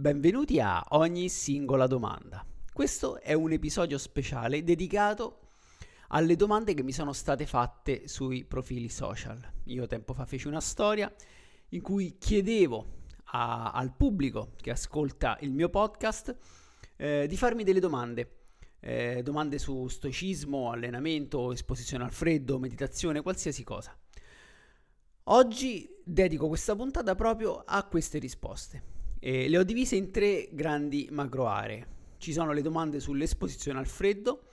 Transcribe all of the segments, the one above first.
Benvenuti a ogni singola domanda. Questo è un episodio speciale dedicato alle domande che mi sono state fatte sui profili social. Io tempo fa feci una storia in cui chiedevo a, al pubblico che ascolta il mio podcast eh, di farmi delle domande. Eh, domande su stoicismo, allenamento, esposizione al freddo, meditazione, qualsiasi cosa. Oggi dedico questa puntata proprio a queste risposte. Eh, le ho divise in tre grandi macro aree. Ci sono le domande sull'esposizione al freddo,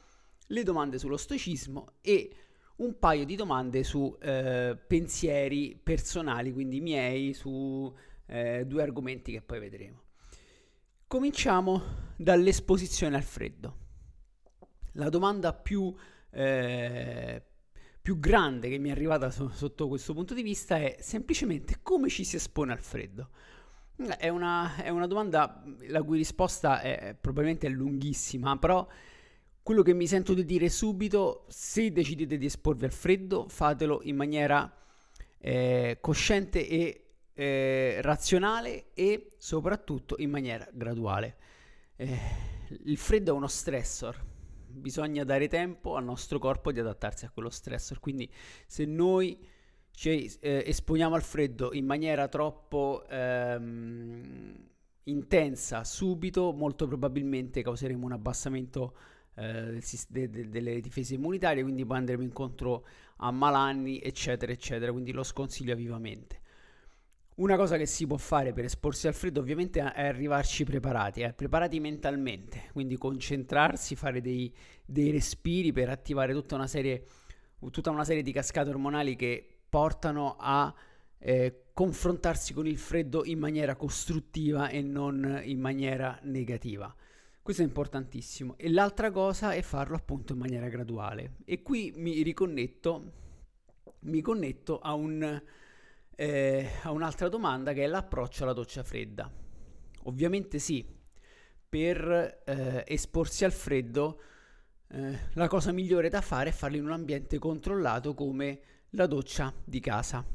le domande sullo stoicismo e un paio di domande su eh, pensieri personali, quindi miei, su eh, due argomenti che poi vedremo. Cominciamo dall'esposizione al freddo. La domanda più, eh, più grande che mi è arrivata so- sotto questo punto di vista è semplicemente come ci si espone al freddo. È una, è una domanda la cui risposta è, probabilmente lunghissima, però quello che mi sento di dire subito, se decidete di esporvi al freddo, fatelo in maniera eh, cosciente e eh, razionale e soprattutto in maniera graduale. Eh, il freddo è uno stressor, bisogna dare tempo al nostro corpo di adattarsi a quello stressor, quindi se noi ci eh, esponiamo al freddo in maniera troppo ehm, intensa subito, molto probabilmente causeremo un abbassamento eh, de- de- delle difese immunitarie, quindi poi andremo incontro a malanni, eccetera, eccetera. Quindi lo sconsiglio vivamente. Una cosa che si può fare per esporsi al freddo ovviamente è arrivarci preparati, eh? preparati mentalmente, quindi concentrarsi, fare dei, dei respiri per attivare tutta una, serie, tutta una serie di cascate ormonali che portano a eh, confrontarsi con il freddo in maniera costruttiva e non in maniera negativa. Questo è importantissimo. E l'altra cosa è farlo appunto in maniera graduale. E qui mi riconnetto, mi connetto a, un, eh, a un'altra domanda che è l'approccio alla doccia fredda. Ovviamente sì, per eh, esporsi al freddo eh, la cosa migliore da fare è farlo in un ambiente controllato come la doccia di casa.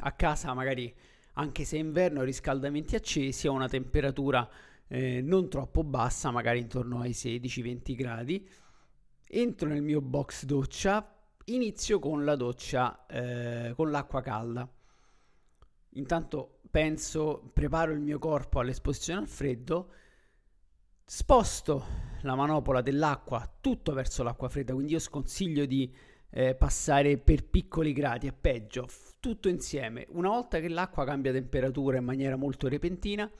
A casa magari anche se è inverno riscaldamenti accesi a una temperatura eh, non troppo bassa, magari intorno ai 16-20 gradi. Entro nel mio box doccia, inizio con la doccia eh, con l'acqua calda. Intanto penso, preparo il mio corpo all'esposizione al freddo, sposto la manopola dell'acqua tutto verso l'acqua fredda, quindi io sconsiglio di eh, passare per piccoli gradi, è peggio, f- tutto insieme. Una volta che l'acqua cambia temperatura in maniera molto repentina,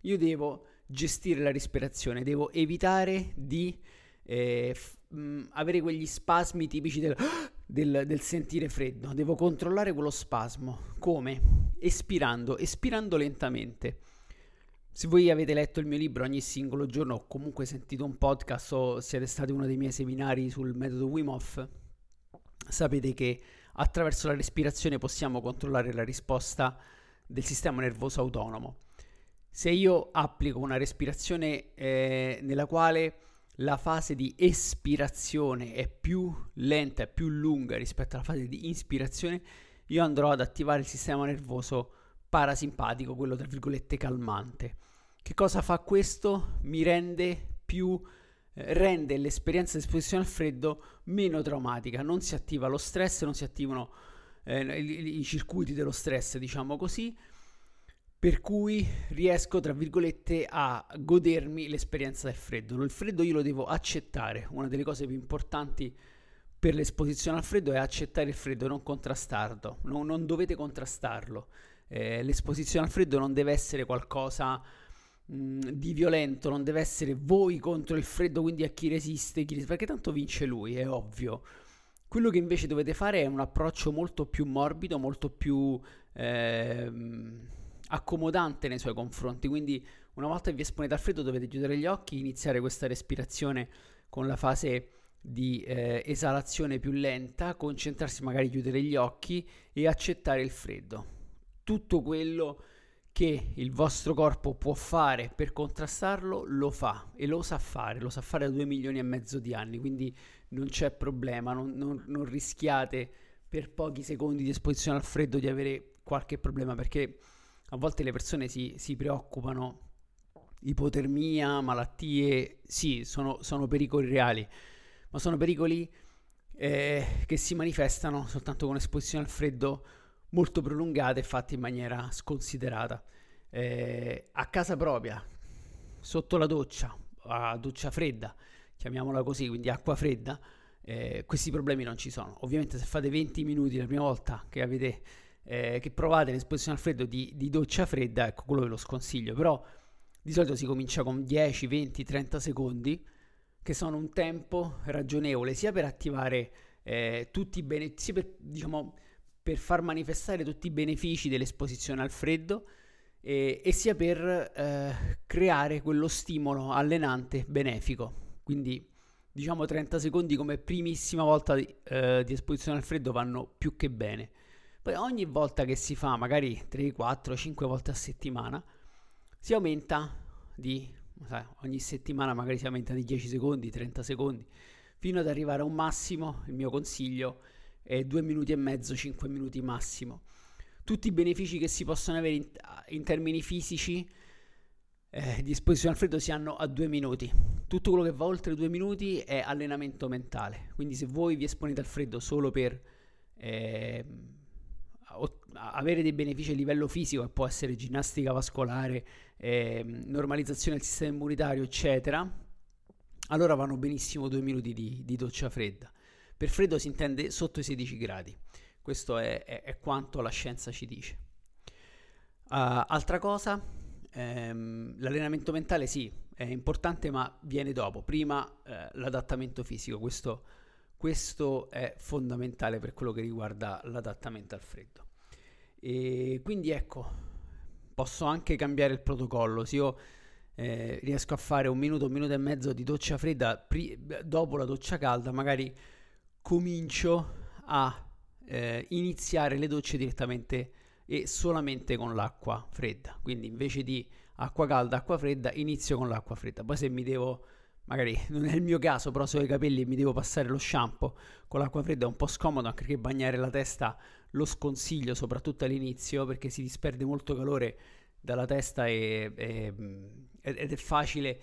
io devo gestire la respirazione, devo evitare di eh, f- mh, avere quegli spasmi tipici del, del, del sentire freddo, devo controllare quello spasmo. Come? Espirando, espirando lentamente. Se voi avete letto il mio libro ogni singolo giorno o comunque sentito un podcast o siete stati uno dei miei seminari sul metodo Wim Hof, sapete che attraverso la respirazione possiamo controllare la risposta del sistema nervoso autonomo. Se io applico una respirazione eh, nella quale la fase di espirazione è più lenta e più lunga rispetto alla fase di ispirazione, io andrò ad attivare il sistema nervoso parasimpatico, quello tra virgolette calmante. Che cosa fa questo? Mi rende più rende l'esperienza di esposizione al freddo meno traumatica, non si attiva lo stress, non si attivano eh, i, i circuiti dello stress, diciamo così, per cui riesco, tra virgolette, a godermi l'esperienza del freddo. Il freddo io lo devo accettare, una delle cose più importanti per l'esposizione al freddo è accettare il freddo, non contrastarlo, non, non dovete contrastarlo. Eh, l'esposizione al freddo non deve essere qualcosa di violento, non deve essere voi contro il freddo, quindi a chi resiste, chi resiste, perché tanto vince lui, è ovvio. Quello che invece dovete fare è un approccio molto più morbido, molto più eh, accomodante nei suoi confronti, quindi una volta che vi esponete al freddo dovete chiudere gli occhi, iniziare questa respirazione con la fase di eh, esalazione più lenta, concentrarsi magari chiudere gli occhi e accettare il freddo. Tutto quello che il vostro corpo può fare per contrastarlo lo fa e lo sa fare, lo sa fare da due milioni e mezzo di anni, quindi non c'è problema, non, non, non rischiate per pochi secondi di esposizione al freddo di avere qualche problema perché a volte le persone si, si preoccupano ipotermia, malattie, sì, sono, sono, pericoli reali, ma sono pericoli eh, che si manifestano soltanto con esposizione al freddo molto prolungate e fatte in maniera sconsiderata. Eh, a casa propria, sotto la doccia, a doccia fredda, chiamiamola così, quindi acqua fredda, eh, questi problemi non ci sono. Ovviamente se fate 20 minuti la prima volta che, avete, eh, che provate l'esposizione al freddo di, di, doccia fredda, ecco quello ve lo sconsiglio, però di solito si comincia con 10, 20, 30 secondi, che sono un tempo ragionevole sia per attivare eh, tutti i benefici, per, diciamo, per far manifestare tutti i benefici dell'esposizione al freddo, e, e, sia per eh, creare quello stimolo allenante benefico. Quindi diciamo 30 secondi come primissima volta di, eh, di esposizione al freddo vanno più che bene. Poi ogni volta che si fa, magari 3, 4, 5 volte a settimana, si aumenta di, sai, ogni settimana magari si aumenta di 10 secondi, 30 secondi, fino ad arrivare a un massimo, il mio consiglio è 2 minuti e mezzo, 5 minuti massimo. Tutti i benefici che si possono avere in, in termini fisici eh, di esposizione al freddo si hanno a 2 minuti tutto quello che va oltre due minuti è allenamento mentale. Quindi se voi vi esponete al freddo solo per eh, avere dei benefici a livello fisico, che può essere ginnastica vascolare, eh, normalizzazione del sistema immunitario, eccetera, allora vanno benissimo due minuti di, di, doccia fredda. Per freddo si intende sotto i 16 gradi. Questo è, è, è quanto la scienza ci dice. Uh, altra cosa, ehm, l'allenamento mentale sì, è importante ma viene dopo, prima eh, l'adattamento fisico, questo, questo, è fondamentale per quello che riguarda l'adattamento al freddo. E quindi ecco, posso anche cambiare il protocollo, se io eh, riesco a fare un minuto, un minuto e mezzo di doccia fredda pri- dopo la doccia calda, magari comincio a eh, iniziare le docce direttamente e solamente con l'acqua fredda, quindi invece di acqua calda, acqua fredda, inizio con l'acqua fredda. Poi se mi devo, magari non è il mio caso, però se ho i capelli e mi devo passare lo shampoo con l'acqua fredda è un po' scomodo anche perché bagnare la testa lo sconsiglio soprattutto all'inizio perché si disperde molto calore dalla testa e, e, ed è facile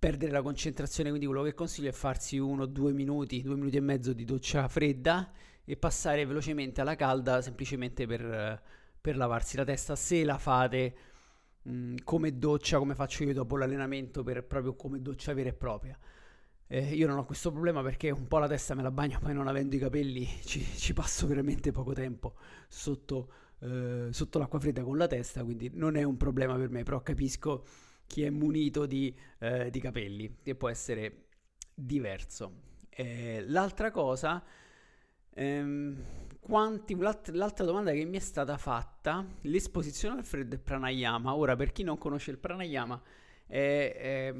perdere la concentrazione, quindi quello che consiglio è farsi uno, due minuti, due minuti e mezzo di doccia fredda e passare velocemente alla calda semplicemente per, per lavarsi la testa se la fate Mm, come doccia, come faccio io dopo l'allenamento, per, proprio come doccia vera e propria. Eh, io non ho questo problema perché un po' la testa me la bagno, poi non avendo i capelli ci, ci passo veramente poco tempo sotto, eh, sotto, l'acqua fredda con la testa, quindi non è un problema per me, però capisco chi è munito di, eh, di capelli, che può essere diverso. Eh, l'altra cosa... Ehm, quanti, l'altra, l'altra domanda che mi è stata fatta, l'esposizione al freddo e pranayama. Ora, per chi non conosce il pranayama, è, è,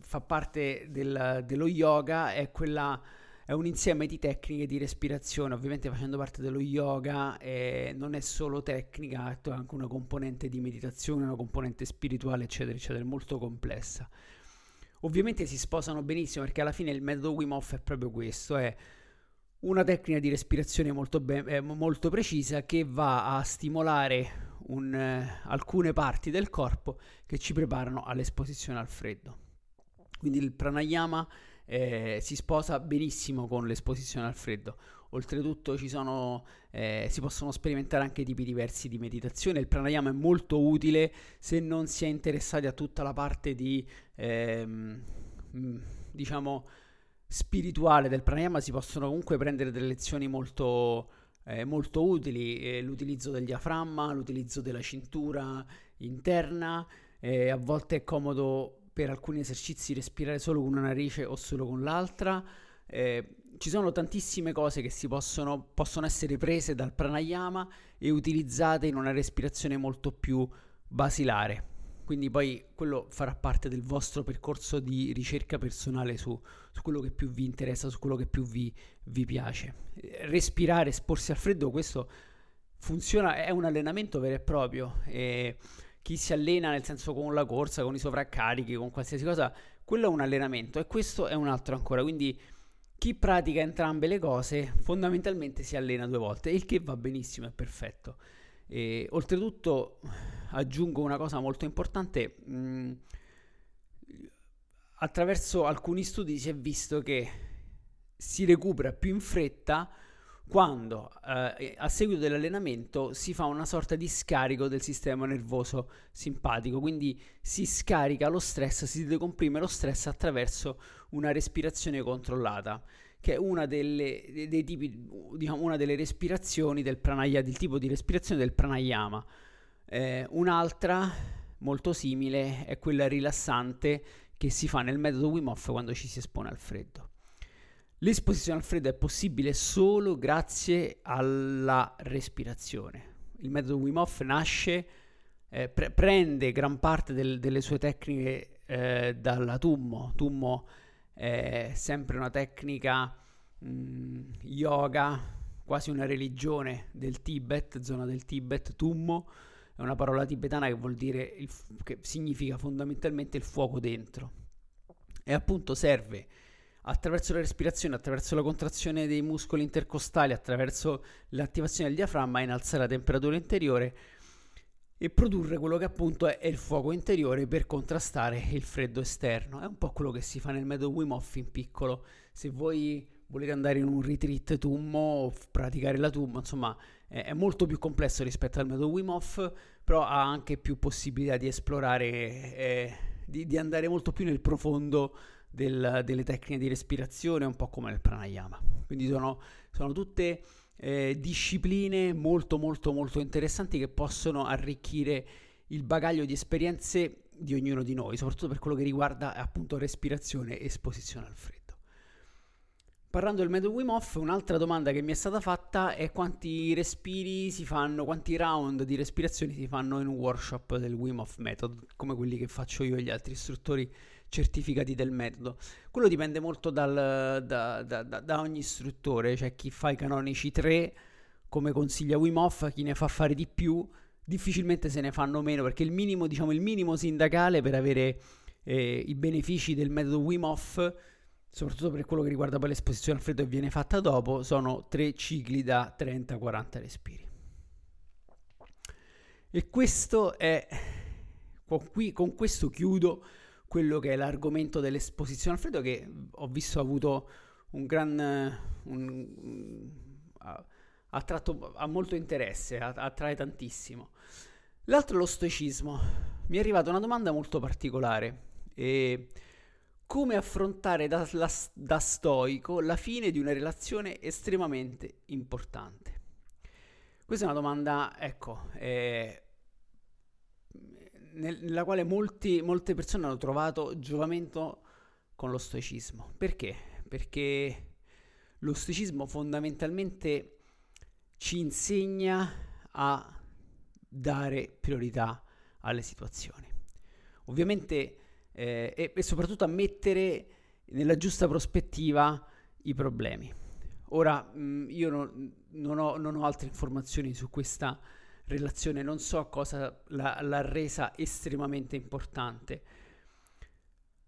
fa parte del, dello yoga, è, quella, è un insieme di tecniche di respirazione. Ovviamente, facendo parte dello yoga, è, non è solo tecnica, è anche una componente di meditazione, una componente spirituale, eccetera, eccetera, molto complessa. Ovviamente si sposano benissimo perché alla fine il metodo Wim Hof è proprio questo: è una tecnica di respirazione molto, be- eh, molto precisa che va a stimolare un, eh, alcune parti del corpo che ci preparano all'esposizione al freddo. Quindi il pranayama eh, si sposa benissimo con l'esposizione al freddo. Oltretutto sono, eh, si possono sperimentare anche tipi diversi di meditazione. Il pranayama è molto utile se non si è interessati a tutta la parte di, ehm, diciamo, spirituale del pranayama si possono comunque prendere delle lezioni molto, eh, molto utili, eh, l'utilizzo del diaframma, l'utilizzo della cintura interna, eh, a volte è comodo per alcuni esercizi respirare solo con una narice o solo con l'altra, eh, ci sono tantissime cose che si possono, possono essere prese dal pranayama e utilizzate in una respirazione molto più basilare. Quindi poi quello farà parte del vostro percorso di ricerca personale su, su quello che più vi interessa, su quello che più vi, vi piace. Respirare, esporsi al freddo, questo funziona, è un allenamento vero e proprio. E chi si allena nel senso con la corsa, con i sovraccarichi, con qualsiasi cosa, quello è un allenamento e questo è un altro ancora. Quindi chi pratica entrambe le cose fondamentalmente si allena due volte, il che va benissimo, è perfetto. E, oltretutto aggiungo una cosa molto importante, mh, mm, attraverso alcuni studi si è visto che si recupera più in fretta quando eh, a seguito dell'allenamento si fa una sorta di scarico del sistema nervoso simpatico, quindi si scarica lo stress, si decomprime lo stress attraverso una respirazione controllata, che è una delle, dei tipi, diciamo, una delle respirazioni del pranayama, del tipo di respirazione del pranayama. Eh, un'altra molto simile è quella rilassante che si fa nel metodo Wim Hof quando ci si espone al freddo. L'esposizione al freddo è possibile solo grazie alla respirazione. Il metodo Wim Hof nasce, eh, pre- prende gran parte del, delle sue tecniche eh, dalla Tummo. Tummo è sempre una tecnica mh, mm, yoga, quasi una religione del Tibet, zona del Tibet. Tummo è una parola tibetana che vuol dire, il, che significa fondamentalmente il fuoco dentro. E appunto serve attraverso la respirazione, attraverso la contrazione dei muscoli intercostali, attraverso l'attivazione del diaframma, innalzare la temperatura interiore e produrre quello che appunto è, il fuoco interiore per contrastare il freddo esterno. È un po' quello che si fa nel metodo Wim Hof in piccolo. Se voi volete andare in un retreat tummo praticare la tummo, insomma, è, è molto più complesso rispetto al metodo Wim Hof, però ha anche più possibilità di esplorare, eh, di, di andare molto più nel profondo del, delle tecniche di respirazione, un po' come nel pranayama. Quindi sono, sono tutte eh, discipline molto molto molto interessanti che possono arricchire il bagaglio di esperienze di ognuno di noi, soprattutto per quello che riguarda appunto respirazione e esposizione al freddo. Parlando del metodo Wim Hof, un'altra domanda che mi è stata fatta è quanti respiri si fanno, quanti round di respirazione si fanno in un workshop del Wim Hof Method, come quelli che faccio io e gli altri istruttori certificati del metodo. Quello dipende molto dal, da, da, da, da, ogni istruttore, c'è cioè chi fa i canonici 3 come consiglia Wim Hof, chi ne fa fare di più, difficilmente se ne fanno meno perché il minimo, diciamo, il minimo sindacale per avere eh, i benefici del metodo Wim Hof soprattutto per quello che riguarda poi l'esposizione al freddo che viene fatta dopo, sono tre cicli da 30-40 respiri. E questo è, con, qui, con questo chiudo quello che è l'argomento dell'esposizione al freddo che ho visto ha avuto un gran... Un, ha, attratto, ha molto interesse, attrae tantissimo. L'altro è lo stoicismo. Mi è arrivata una domanda molto particolare e come affrontare da, la, da stoico la fine di una relazione estremamente importante? Questa è una domanda, ecco, eh, nella quale molti, molte persone hanno trovato giovamento con lo stoicismo. Perché? Perché lo stoicismo fondamentalmente ci insegna a dare priorità alle situazioni. Ovviamente eh, e, e soprattutto a mettere nella giusta prospettiva i problemi. Ora, mh, io no, non, ho, non, ho, altre informazioni su questa relazione, non so cosa l'ha, l'ha resa estremamente importante.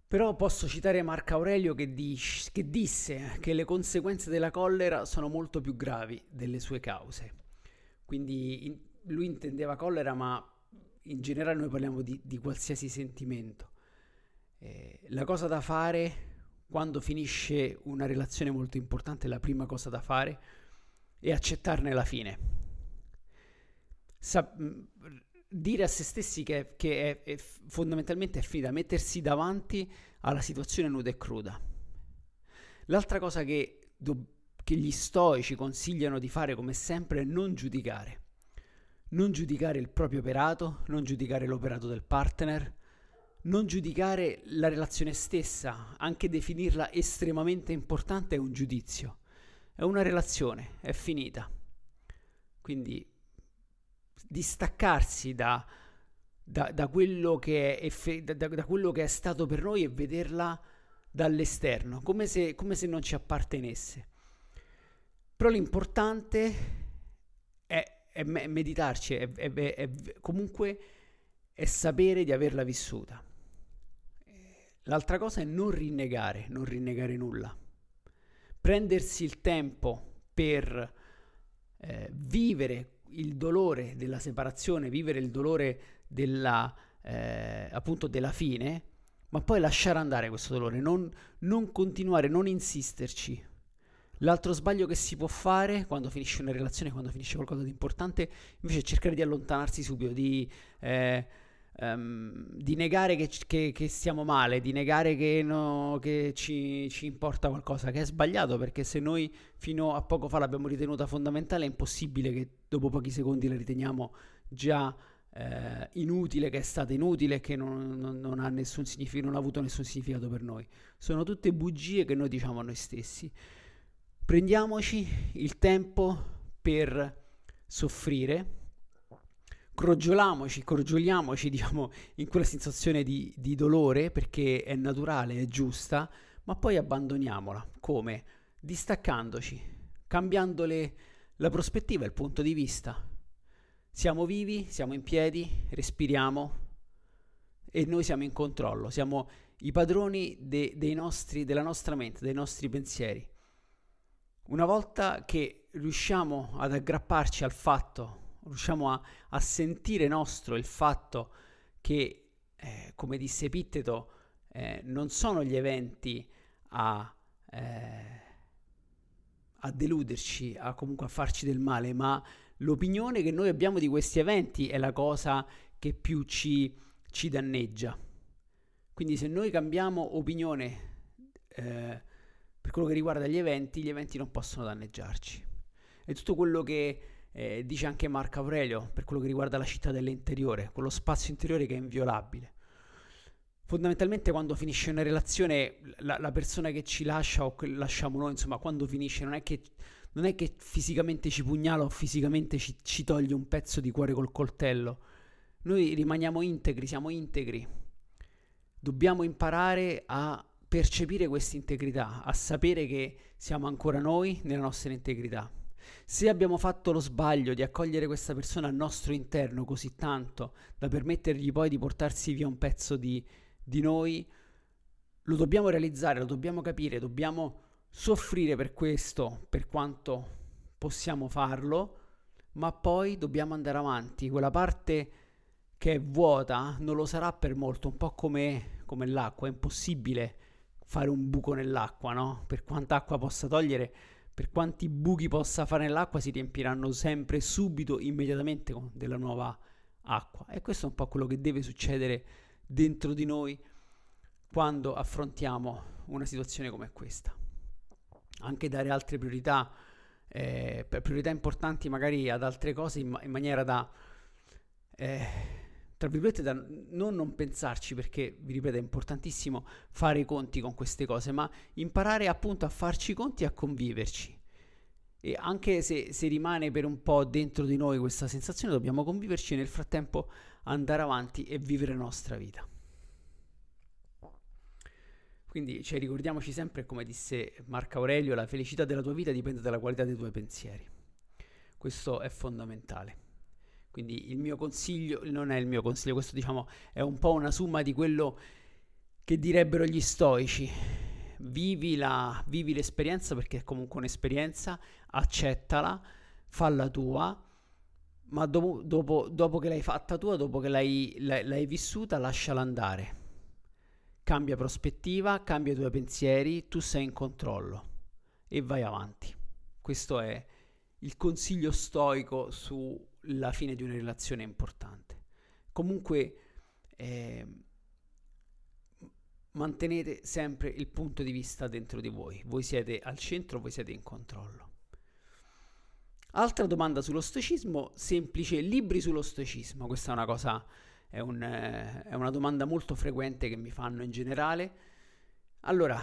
Però posso citare Marco Aurelio che, dis- che disse che le conseguenze della collera sono molto più gravi delle sue cause. Quindi in, lui intendeva collera, ma in generale noi parliamo di, di qualsiasi sentimento. Eh, la cosa da fare quando finisce una relazione molto importante, la prima cosa da fare è accettarne la fine. Sa- dire a se stessi che, che è, è, fondamentalmente è finita, mettersi davanti alla situazione nuda e cruda. L'altra cosa che, do- che gli stoici consigliano di fare come sempre è non giudicare. Non giudicare il proprio operato, non giudicare l'operato del partner, non giudicare la relazione stessa, anche definirla estremamente importante è un giudizio. È una relazione, è finita. Quindi distaccarsi da, da, da, quello effe- da, quello che è stato per noi e vederla dall'esterno, come se, come se non ci appartenesse. Però l'importante è, è meditarci, è, è, comunque è sapere di averla vissuta. L'altra cosa è non rinnegare, non rinnegare nulla. Prendersi il tempo per eh, vivere il dolore della separazione, vivere il dolore della, eh, appunto della fine, ma poi lasciare andare questo dolore, non, non continuare, non insisterci. L'altro sbaglio che si può fare quando finisce una relazione, quando finisce qualcosa di importante, invece è cercare di allontanarsi subito, di... Eh, um, di negare che, che, che, stiamo male, di negare che, no, che ci, ci, importa qualcosa, che è sbagliato perché se noi fino a poco fa l'abbiamo ritenuta fondamentale è impossibile che dopo pochi secondi la riteniamo già eh, inutile, che è stata inutile, che non, non, non, ha nessun significato, non ha avuto nessun significato per noi. Sono tutte bugie che noi diciamo a noi stessi. Prendiamoci il tempo per soffrire, crogioliamoci, crogioliamoci, diciamo, in quella sensazione di, di, dolore perché è naturale, è giusta, ma poi abbandoniamola. Come? Distaccandoci, cambiando la prospettiva, il punto di vista. Siamo vivi, siamo in piedi, respiriamo e noi siamo in controllo, siamo i padroni de, nostri, della nostra mente, dei nostri pensieri. Una volta che riusciamo ad aggrapparci al fatto riusciamo a, a sentire nostro il fatto che, eh, come disse Epitteto, eh, non sono gli eventi a, eh, a deluderci, a comunque a farci del male, ma l'opinione che noi abbiamo di questi eventi è la cosa che più ci, ci danneggia. Quindi se noi cambiamo opinione eh, per quello che riguarda gli eventi, gli eventi non possono danneggiarci. E tutto quello che eh, dice anche Marco Aurelio per quello che riguarda la città dell'interiore, quello spazio interiore che è inviolabile. Fondamentalmente quando finisce una relazione, la, la persona che ci lascia o che lasciamo noi, insomma, quando finisce non è che, non è che fisicamente ci pugnala o fisicamente ci, ci toglie un pezzo di cuore col coltello. Noi rimaniamo integri, siamo integri. Dobbiamo imparare a percepire questa integrità, a sapere che siamo ancora noi nella nostra integrità. Se abbiamo fatto lo sbaglio di accogliere questa persona al nostro interno così tanto da permettergli poi di portarsi via un pezzo di, di noi, lo dobbiamo realizzare, lo dobbiamo capire, dobbiamo soffrire per questo, per quanto possiamo farlo, ma poi dobbiamo andare avanti. Quella parte che è vuota non lo sarà per molto, un po' come, come l'acqua, è impossibile fare un buco nell'acqua, no? Per quanta acqua possa togliere, per quanti buchi possa fare nell'acqua, si riempiranno sempre subito, immediatamente con della nuova acqua. E questo è un po' quello che deve succedere dentro di noi quando affrontiamo una situazione come questa. Anche dare altre priorità, eh, priorità importanti magari ad altre cose in, in maniera da... Eh, tra virgolette, da non non pensarci, perché vi ripeto, è importantissimo fare i conti con queste cose, ma imparare appunto a farci i conti e a conviverci. E anche se, se rimane per un po' dentro di noi questa sensazione, dobbiamo conviverci e nel frattempo andare avanti e vivere la nostra vita. Quindi cioè, ricordiamoci sempre, come disse Marco Aurelio, la felicità della tua vita dipende dalla qualità dei tuoi pensieri. Questo è fondamentale. Quindi il mio consiglio non è il mio consiglio, questo diciamo è un po' una somma di quello che direbbero gli stoici. Vivi, la, vivi l'esperienza perché è comunque un'esperienza, accettala, falla tua, ma dopo, dopo, dopo che l'hai fatta tua, dopo che l'hai, l'hai, l'hai vissuta, lasciala andare. Cambia prospettiva, cambia i tuoi pensieri, tu sei in controllo e vai avanti. Questo è il consiglio stoico su la fine di una relazione importante. Comunque eh, mantenete sempre il punto di vista dentro di voi. Voi siete al centro, voi siete in controllo. Altra domanda sullo stoicismo, semplice, libri sullo stoicismo. Questa è una cosa è, un, eh, è una domanda molto frequente che mi fanno in generale. Allora,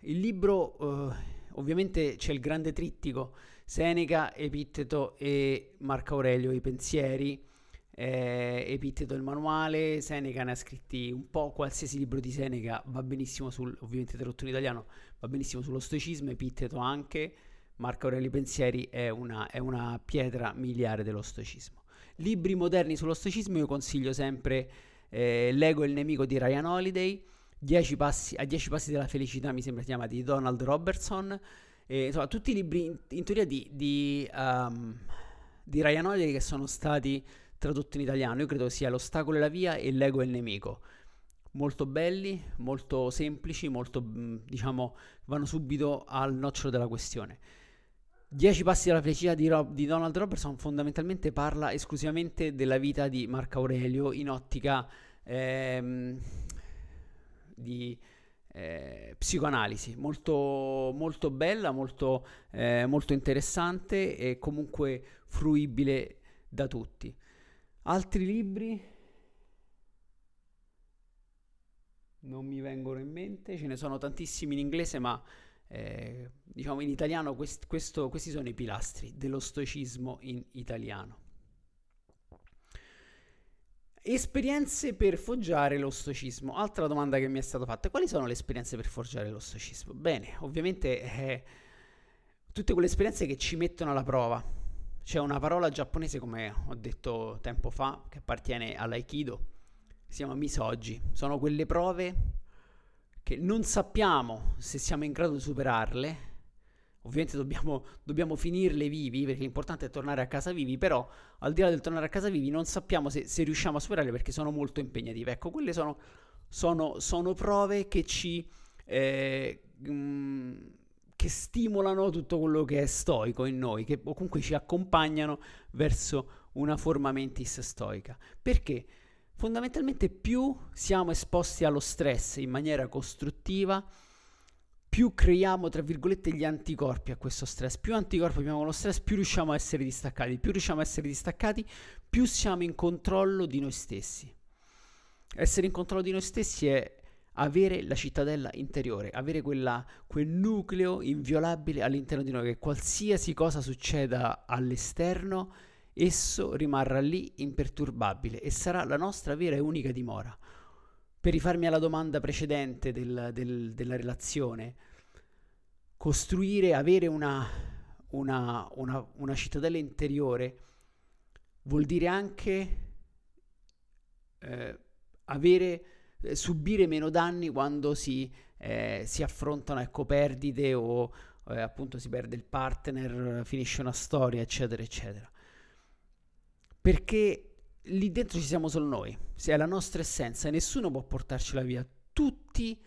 il libro, eh, ovviamente c'è il grande trittico, Seneca, Epitteto e Marco Aurelio, i pensieri, eh, Epitteto il manuale, Seneca ne ha scritti un po', qualsiasi libro di Seneca va benissimo sul, ovviamente tradotto in italiano, va benissimo sullo stoicismo, Epitteto anche, Marco Aurelio i pensieri è una, è una pietra miliare dello stoicismo. Libri moderni sullo stoicismo io consiglio sempre eh, L'ego e il nemico di Ryan Holiday, dieci passi, A dieci passi della felicità mi sembra chiama di Donald Robertson, eh, insomma tutti i libri in, in teoria di, di, um, di Ryan Holiday che sono stati tradotti in italiano, io credo sia L'ostacolo e la via e L'ego e il nemico. Molto belli, molto semplici, molto diciamo vanno subito al nocciolo della questione. Dieci passi dalla felicità di, Rob, di, Donald Robertson fondamentalmente parla esclusivamente della vita di Marco Aurelio in ottica ehm, di eh, psicoanalisi, molto, molto bella, molto, eh, molto interessante e comunque fruibile da tutti. Altri libri non mi vengono in mente, ce ne sono tantissimi in inglese ma eh, diciamo in italiano quest, questo, questi sono i pilastri dello stoicismo in italiano. Esperienze per forgiare lo stoicismo. Altra domanda che mi è stata fatta: quali sono le esperienze per forgiare lo stoicismo? Bene, ovviamente eh, tutte quelle esperienze che ci mettono alla prova. C'è una parola giapponese, come ho detto tempo fa, che appartiene all'aikido, si chiama misogi. Sono quelle prove che non sappiamo se siamo in grado di superarle. Ovviamente dobbiamo, dobbiamo, finirle vivi, perché l'importante è tornare a casa vivi, però al di là del tornare a casa vivi non sappiamo se, se riusciamo a superarle perché sono molto impegnative. Ecco, quelle sono, sono, sono prove che ci... Eh, mm, che stimolano tutto quello che è stoico in noi, che comunque ci accompagnano verso una forma mentis stoica. Perché? Fondamentalmente più siamo esposti allo stress in maniera costruttiva, più creiamo, tra virgolette, gli anticorpi a questo stress. Più anticorpi abbiamo con lo stress, più riusciamo a essere distaccati. Più riusciamo a essere distaccati, più siamo in controllo di noi stessi. Essere in controllo di noi stessi è avere la cittadella interiore, avere quella, quel nucleo inviolabile all'interno di noi, che qualsiasi cosa succeda all'esterno esso rimarrà lì imperturbabile e sarà la nostra vera e unica dimora. Per rifarmi alla domanda precedente del, del, della relazione, costruire, avere una, una, una, una cittadella interiore vuol dire anche eh, avere, eh, subire meno danni quando si, eh, si affrontano ecco, perdite o eh, appunto si perde il partner, finisce una storia, eccetera, eccetera. Perché lì dentro ci siamo solo noi, è la nostra essenza, nessuno può portarcela via, tutti,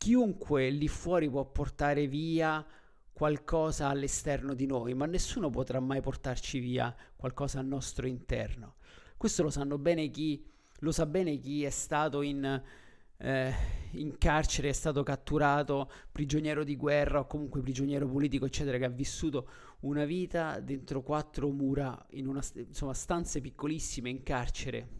chiunque lì fuori può portare via qualcosa all'esterno di noi, ma nessuno potrà mai portarci via qualcosa al nostro interno. Questo lo sanno bene chi, lo sa bene chi è stato in eh, in carcere, è stato catturato, prigioniero di guerra o comunque prigioniero politico, eccetera, che ha vissuto una vita dentro quattro mura, in una, insomma, stanze piccolissime in carcere.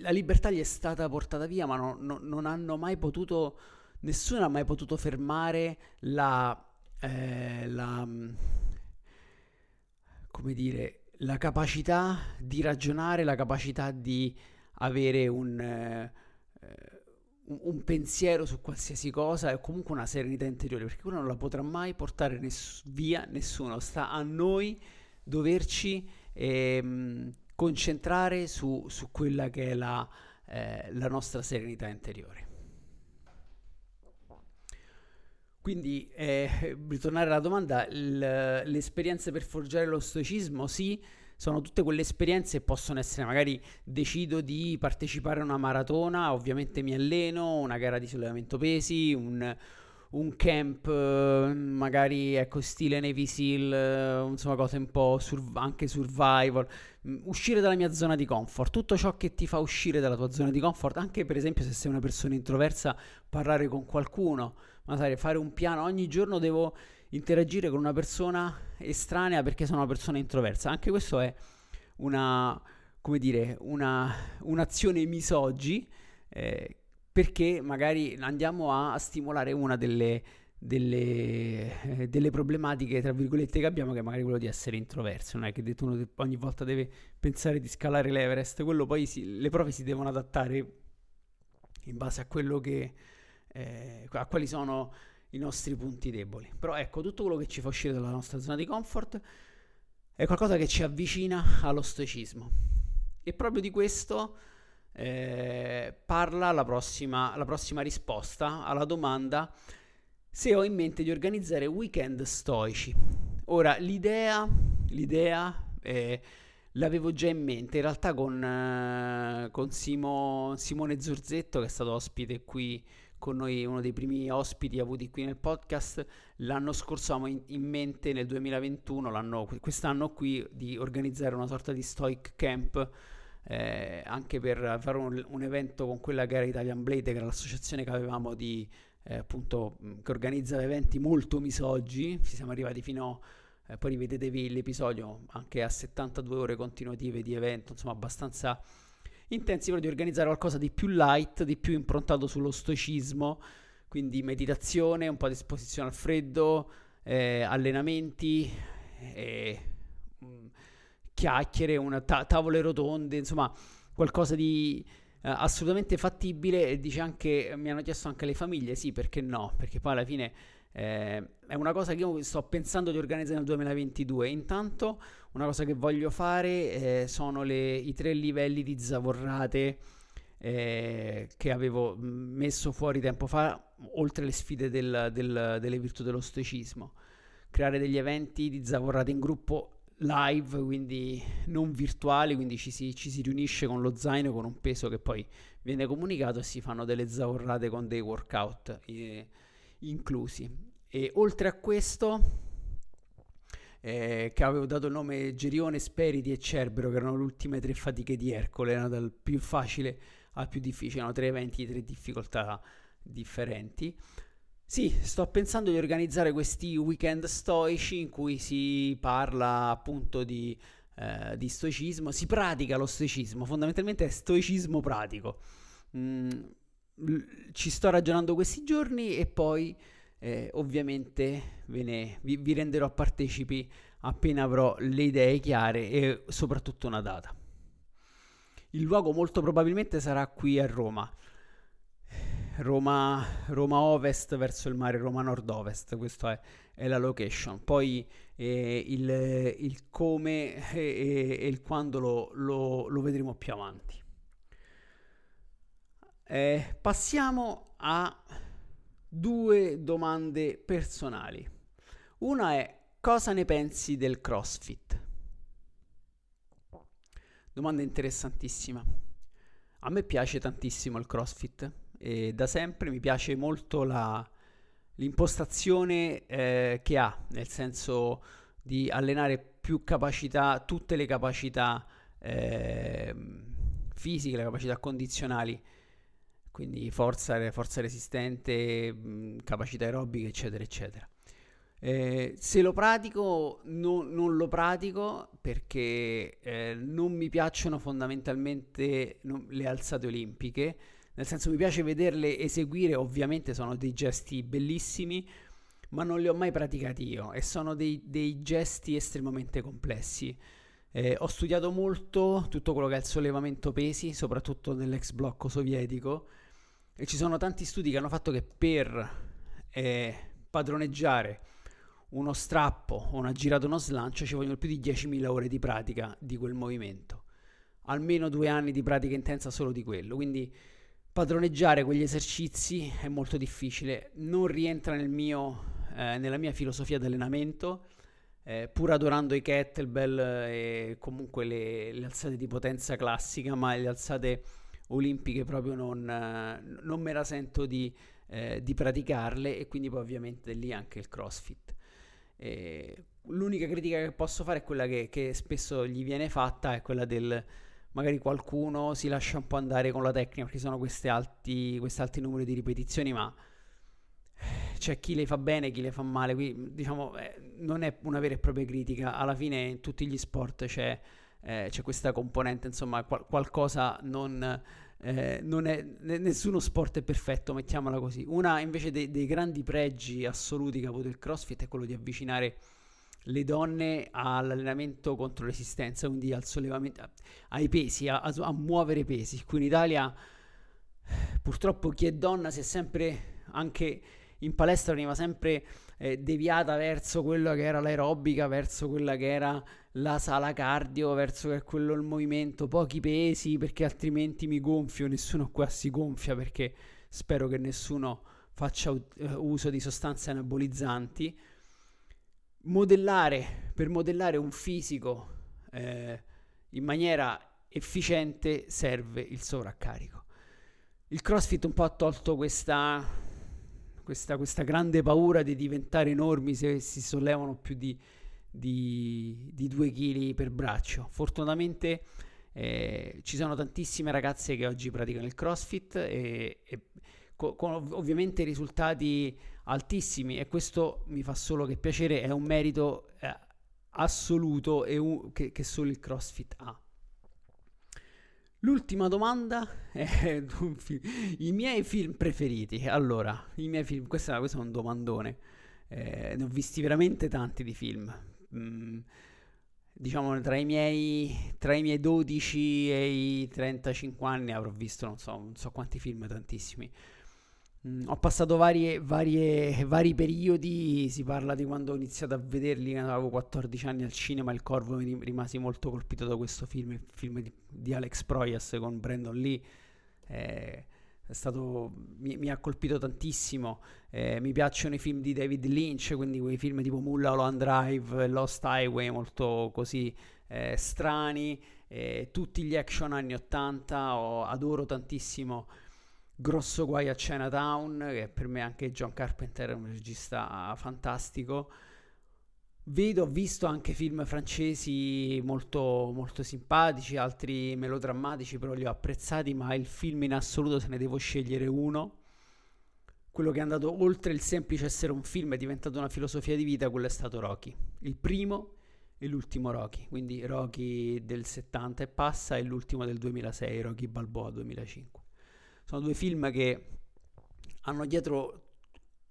La libertà gli è stata portata via, ma no, no, non hanno mai potuto, nessuno ha mai potuto fermare la, eh, la come dire, la capacità di ragionare, la capacità di avere un, eh, un, pensiero su qualsiasi cosa e comunque una serenità interiore, perché quello non la potrà mai portare ness- via nessuno, sta a noi doverci ehm, concentrare su, su, quella che è la, eh, la nostra serenità interiore. Quindi, eh, ritornare alla domanda, l- le esperienze per forgiare lo stoicismo, sì, sono tutte quelle esperienze che possono essere magari decido di partecipare a una maratona, ovviamente mi alleno, una gara di sollevamento pesi, un, un camp magari ecco stile Navy Seal, insomma cose un po' sur- anche survival, uscire dalla mia zona di comfort, tutto ciò che ti fa uscire dalla tua zona di comfort, anche per esempio se sei una persona introversa, parlare con qualcuno, magari fare un piano, ogni giorno devo interagire con una persona estranea perché sono una persona introversa. Anche questo è una, come dire, una, un'azione misoggi eh, perché magari andiamo a stimolare una delle, delle, eh, delle, problematiche, tra virgolette, che abbiamo, che è magari quello di essere introverso. Non è che uno ogni volta deve pensare di scalare l'Everest, quello poi si, le prove si devono adattare in base a quello che, eh, a quali sono i nostri punti deboli. Però ecco, tutto quello che ci fa uscire dalla nostra zona di comfort è qualcosa che ci avvicina allo stoicismo. E proprio di questo eh, parla la prossima, la prossima risposta alla domanda se ho in mente di organizzare weekend stoici. Ora, l'idea, l'idea eh, l'avevo già in mente, in realtà con, eh, con Simo, Simone Zurzetto, che è stato ospite qui con noi, uno dei primi ospiti avuti qui nel podcast, l'anno scorso avevamo in, in mente nel 2021, quest'anno qui, di organizzare una sorta di stoic camp eh, anche per fare un, un, evento con quella che era Italian Blade, che era l'associazione che avevamo di, eh, appunto, che organizza eventi molto misoggi, ci siamo arrivati fino eh, poi rivedetevi l'episodio, anche a 72 ore continuative di evento, insomma abbastanza intensi, però di organizzare qualcosa di più light, di più improntato sullo stoicismo, quindi meditazione, un po' di esposizione al freddo, eh, allenamenti, eh, chiacchiere, una ta- tavole rotonde, insomma qualcosa di eh, assolutamente fattibile e dice anche, mi hanno chiesto anche le famiglie, sì perché no, perché poi alla fine eh, è una cosa che io sto pensando di organizzare nel 2022. Intanto una cosa che voglio fare eh, sono le, i tre livelli di zavorrate eh, che avevo messo fuori tempo fa, oltre le sfide del, del, delle virtù dello stoicismo. Creare degli eventi di zavorrate in gruppo live, quindi non virtuali, quindi ci si, ci si, riunisce con lo zaino con un peso che poi viene comunicato e si fanno delle zavorrate con dei workout eh, inclusi. E oltre a questo, eh, che avevo dato il nome Gerione, Speriti e Cerbero, che erano le ultime tre fatiche di Ercole, erano dal più facile al più difficile, erano tre eventi di tre difficoltà differenti. Sì, sto pensando di organizzare questi weekend stoici in cui si parla appunto di, eh, di stoicismo, si pratica lo stoicismo, fondamentalmente è stoicismo pratico. Mm, ci sto ragionando questi giorni e poi eh, ovviamente ne, vi, vi renderò partecipi appena avrò le idee chiare e soprattutto una data. Il luogo molto probabilmente sarà qui a Roma. Roma, Roma Ovest verso il mare, Roma Nord-Ovest, questa è, è, la location. Poi eh, il, il, come e, e il quando lo, lo, lo, vedremo più avanti. Eh, passiamo a due domande personali. Una è cosa ne pensi del CrossFit? Domanda interessantissima. A me piace tantissimo il CrossFit e da sempre mi piace molto la, l'impostazione eh, che ha, nel senso di allenare più capacità, tutte le capacità eh, fisiche, le capacità condizionali, quindi forza, forza resistente, mh, capacità aerobiche, eccetera, eccetera. Eh, se lo pratico, no, non lo pratico perché eh, non mi piacciono fondamentalmente no, le alzate olimpiche nel senso mi piace vederle eseguire, ovviamente sono dei gesti bellissimi, ma non li ho mai praticati io e sono dei, dei gesti estremamente complessi. Eh, ho studiato molto tutto quello che è il sollevamento pesi, soprattutto nell'ex blocco sovietico, e ci sono tanti studi che hanno fatto che per eh, padroneggiare uno strappo una girata uno slancio ci vogliono più di 10.000 ore di pratica di quel movimento. Almeno due anni di pratica intensa solo di quello. Quindi padroneggiare quegli esercizi è molto difficile, non rientra nel mio, eh, nella mia filosofia di allenamento, eh, pur adorando i kettlebell e comunque le, le, alzate di potenza classica, ma le alzate olimpiche proprio non, eh, non me la sento di, eh, di, praticarle e quindi poi ovviamente lì anche il crossfit. l'unica critica che posso fare è quella che, che spesso gli viene fatta, è quella del magari qualcuno si lascia un po' andare con la tecnica perché sono questi alti, questi alti numeri di ripetizioni, ma c'è chi le fa bene, chi le fa male, qui diciamo eh, non è una vera e propria critica, alla fine in tutti gli sport c'è eh, c'è questa componente, insomma, qual- qualcosa non... Eh, è, nessuno sport è perfetto, mettiamola così. Una invece dei, dei grandi pregi assoluti che ha avuto il CrossFit è quello di avvicinare le donne all'allenamento contro resistenza, quindi al sollevamento, ai pesi, a, a, muovere pesi. Qui in Italia purtroppo chi è donna si è sempre, anche in palestra veniva sempre eh, deviata verso quello che era l'aerobica, verso quella che era la sala cardio, verso quello il movimento, pochi pesi perché altrimenti mi gonfio, nessuno qua si gonfia perché spero che nessuno faccia uh, uso di sostanze anabolizzanti. Modellare, per modellare un fisico eh, in maniera efficiente serve il sovraccarico. Il CrossFit un po' ha tolto questa, questa, questa grande paura di diventare enormi se si sollevano più di, di, di 2 kg per braccio. Fortunatamente eh, ci sono tantissime ragazze che oggi praticano il CrossFit e, e co- con ovviamente risultati altissimi e questo mi fa solo che piacere, è un merito eh, assoluto e un, che, che solo il CrossFit ha. L'ultima domanda è i miei film preferiti. Allora, i miei film, questo è un domandone. Eh, ne ho visti veramente tanti di film. Mm, diciamo tra i, miei, tra i miei 12 e i 35 anni avrò visto non so, non so quanti film, tantissimi. Mm, ho passato varie, varie, vari periodi, si parla di quando ho iniziato a vederli, avevo 14 anni al cinema, Il Corvo, mi rimasi molto colpito da questo film, il film di, di Alex Proyas con Brandon Lee, eh, stato, mi, mi, ha colpito tantissimo, eh, mi piacciono i film di David Lynch, quindi quei film tipo Mulholland Drive, Lost Highway, molto così eh, strani, eh, tutti gli action anni 80, ho, adoro tantissimo grosso guai a Chinatown, che per me anche John Carpenter è un regista fantastico. Vedo, ho visto anche film francesi molto, molto simpatici, altri melodrammatici, però li ho apprezzati, ma il film in assoluto se ne devo scegliere uno. Quello che è andato oltre il semplice essere un film, è diventato una filosofia di vita, quello è stato Rocky. Il primo e l'ultimo Rocky, quindi Rocky del 70 e passa e l'ultimo del 2006, Rocky Balboa 2005. Sono due film che hanno dietro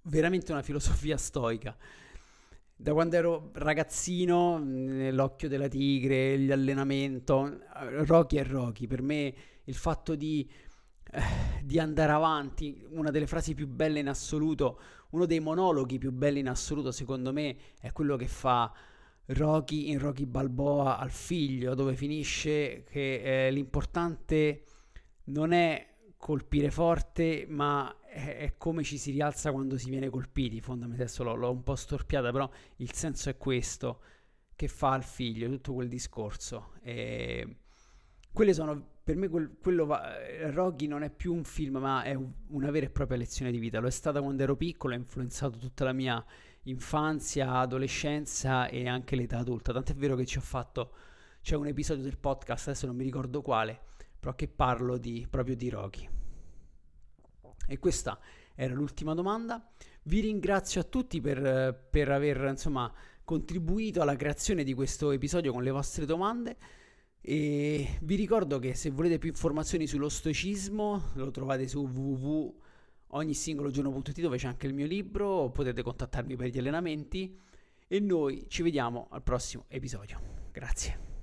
veramente una filosofia stoica. Da quando ero ragazzino, nell'occhio della tigre, l'allenamento, Rocky è Rocky. Per me il fatto di, eh, di andare avanti, una delle frasi più belle in assoluto, uno dei monologhi più belli in assoluto, secondo me, è quello che fa Rocky in Rocky Balboa al figlio, dove finisce che eh, l'importante non è colpire forte, ma è, è, come ci si rialza quando si viene colpiti. Fondamentalmente adesso l'ho, un po' storpiata, però il senso è questo che fa al figlio, tutto quel discorso. E quelle sono per me quel, quello va, Rocky non è più un film, ma è un, una vera e propria lezione di vita. Lo è stata quando ero piccolo, ha influenzato tutta la mia infanzia, adolescenza e anche l'età adulta. Tant'è vero che ci ho fatto c'è un episodio del podcast, adesso non mi ricordo quale, però che parlo di, proprio di Rocky. E questa era l'ultima domanda. Vi ringrazio a tutti per, per aver insomma, contribuito alla creazione di questo episodio con le vostre domande. E vi ricordo che se volete più informazioni sullo stoicismo lo trovate su www.ognisingologiorno.it dove c'è anche il mio libro, potete contattarmi per gli allenamenti e noi ci vediamo al prossimo episodio. Grazie.